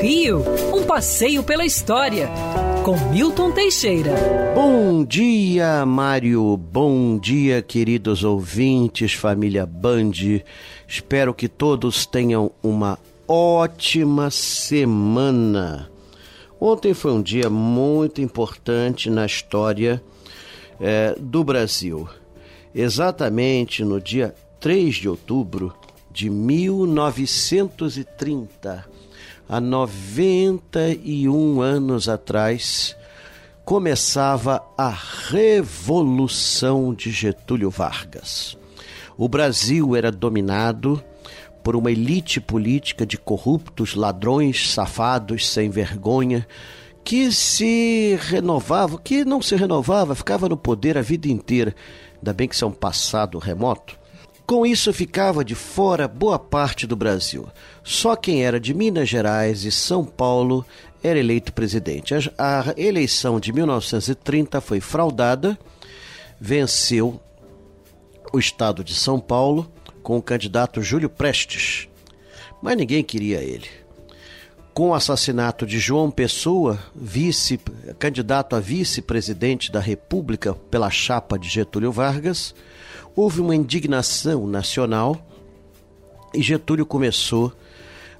Rio, um passeio pela história, com Milton Teixeira. Bom dia, Mário. Bom dia, queridos ouvintes, família Band. Espero que todos tenham uma ótima semana. Ontem foi um dia muito importante na história é, do Brasil. Exatamente no dia 3 de outubro de 1930, há 91 anos atrás, começava a Revolução de Getúlio Vargas. O Brasil era dominado por uma elite política de corruptos, ladrões, safados, sem vergonha, que se renovava, que não se renovava, ficava no poder a vida inteira. Ainda bem que isso é um passado remoto. Com isso ficava de fora boa parte do Brasil. Só quem era de Minas Gerais e São Paulo era eleito presidente. A, eleição de 1930 foi fraudada, venceu o estado de São Paulo com o candidato Júlio Prestes, mas ninguém queria ele. Com o assassinato de João Pessoa, vice, candidato a vice-presidente da República pela chapa de Getúlio Vargas, houve uma indignação nacional e Getúlio começou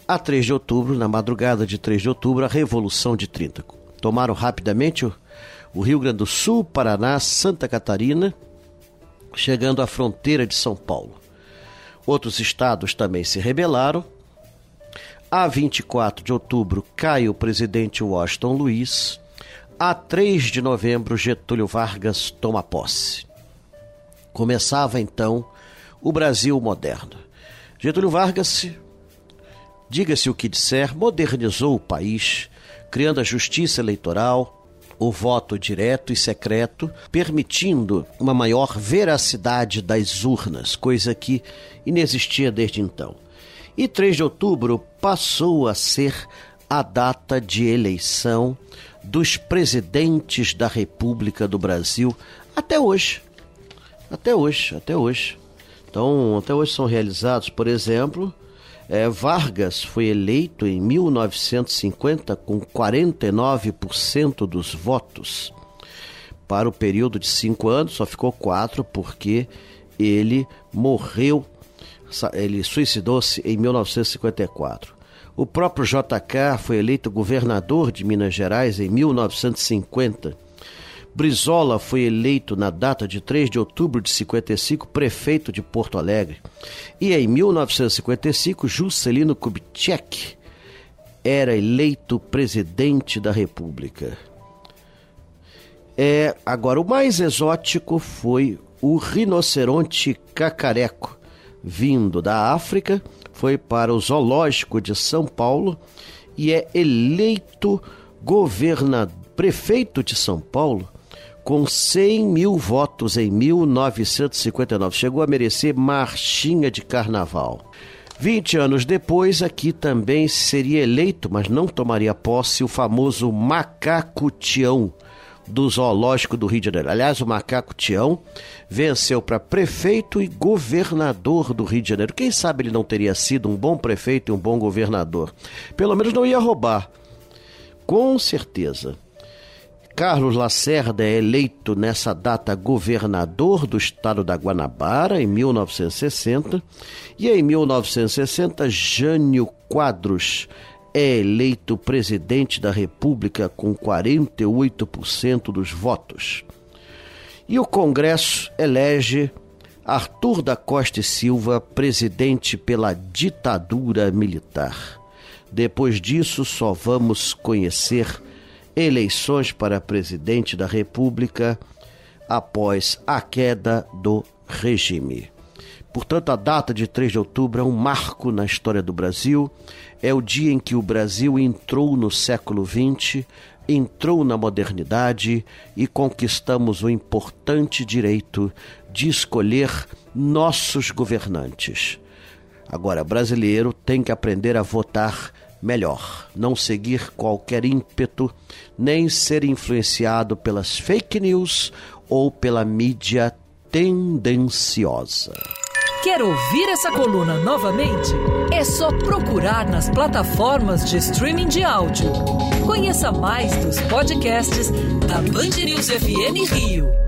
a 3 de outubro, na madrugada de 3 de outubro, a Revolução de 30. Tomaram rapidamente o, o Rio Grande do Sul, Paraná, Santa Catarina, chegando à fronteira de São Paulo. Outros estados também se rebelaram. A 24 de outubro cai o presidente Washington Luiz. A 3 de novembro, Getúlio Vargas toma posse. Começava então o Brasil moderno. Getúlio Vargas, diga-se o que disser, modernizou o país, criando a justiça eleitoral, o voto direto e secreto, permitindo uma maior veracidade das urnas, coisa que inexistia desde então. E 3 de outubro passou a ser a data de eleição dos presidentes da República do Brasil até hoje. Até hoje, até hoje. Então, até hoje são realizados, por exemplo, é, Vargas foi eleito em 1950 com 49% dos votos. Para o período de cinco anos, só ficou quatro porque ele morreu, ele suicidou-se em 1954. O próprio JK foi eleito governador de Minas Gerais em 1950 Brizola foi eleito na data de 3 de outubro de 55 prefeito de Porto Alegre. E em 1955, Juscelino Kubitschek era eleito presidente da República. É, agora, o mais exótico foi o rinoceronte cacareco, vindo da África, foi para o Zoológico de São Paulo e é eleito governador, prefeito de São Paulo com 100 mil votos em 1959. Chegou a merecer marchinha de carnaval. 20 anos depois, aqui também seria eleito, mas não tomaria posse, o famoso Macaco Tião, do Zoológico do Rio de Janeiro. Aliás, o Macaco Tião venceu para prefeito e governador do Rio de Janeiro. Quem sabe ele não teria sido um bom prefeito e um bom governador? Pelo menos não ia roubar. Com certeza. Carlos Lacerda é eleito nessa data governador do estado da Guanabara, em 1960, e em 1960, Jânio Quadros é eleito presidente da República com 48% dos votos. E o Congresso elege Arthur da Costa e Silva presidente pela ditadura militar. Depois disso, só vamos conhecer eleições para presidente da República após a queda do regime. Portanto, a data de 3 de outubro é um marco na história do Brasil. É o dia em que o Brasil entrou no século XX, entrou na modernidade e conquistamos o importante direito de escolher nossos governantes. Agora, brasileiro tem que aprender a votar melhor não seguir qualquer ímpeto, nem ser influenciado pelas fake news ou pela mídia tendenciosa. Quer ouvir essa coluna novamente? É só procurar nas plataformas de streaming de áudio. Conheça mais dos podcasts da Band News FM Rio.